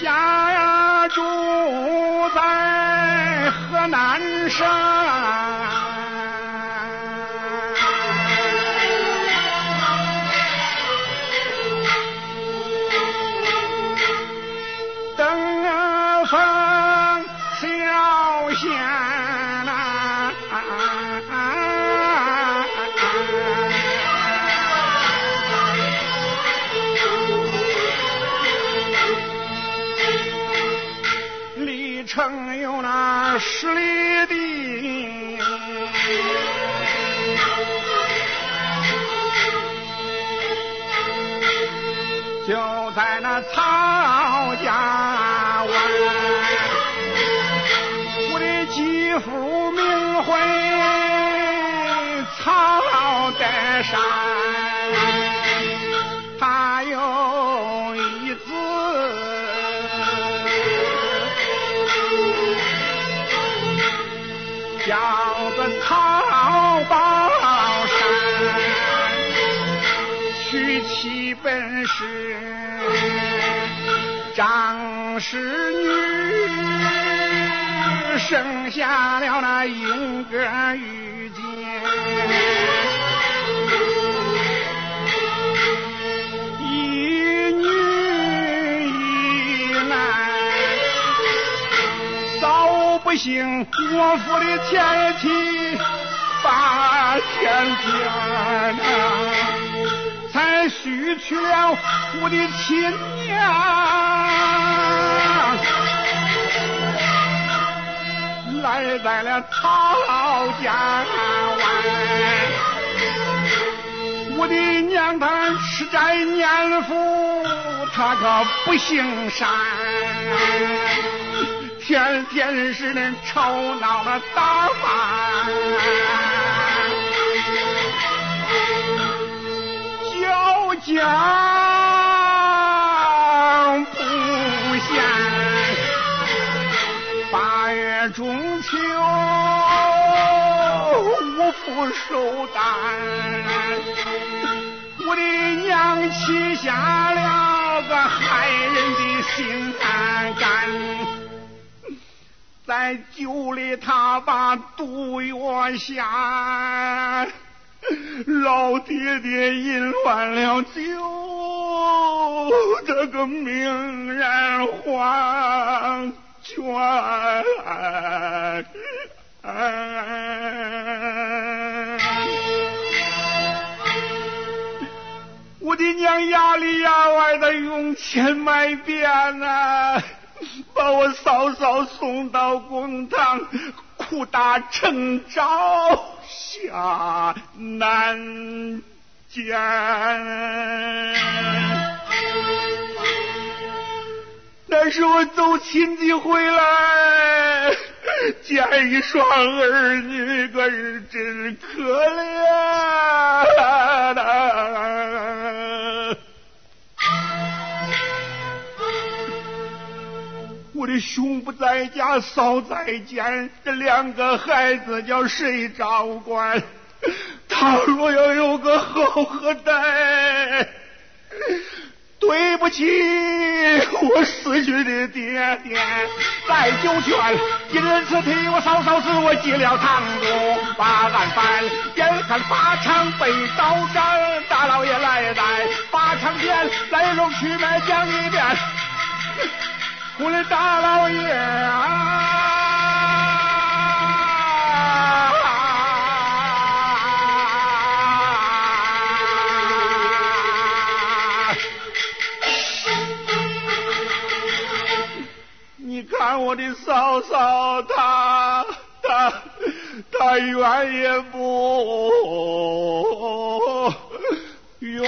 家呀住在河南省。城有那十里地。就在那曹家湾，我的继父名讳曹德山，娶妻本是张氏女，生下了那英哥玉姐。一女一男，早不幸我府的前妻把天天，才许去了我的亲娘，来在了曹家湾。我的娘她吃斋念佛，她可不行善，天天是那吵闹的打饭，叫家不闲。八月中秋，五福寿诞，我的娘起下了个害人的心肝肝，在酒里他把毒药下，老爹爹饮完了酒，这个命人黄泉。我的娘牙里牙外的用钱买遍呐、把我嫂嫂送到公堂，苦打成招下难见。那是我走亲戚回来，见一双儿女，可是真可怜的兄不在家，嫂在家，这两个孩子叫谁照管？他若要有个好后代。对不起，我死去的爹爹，在九泉，今日此替我嫂嫂子，我结了堂主把案翻，眼看法场被刀斩，大老爷来在法场前，来龙去脉讲一遍，我的大老爷啊！你看我的嫂嫂，她她她愿也不愿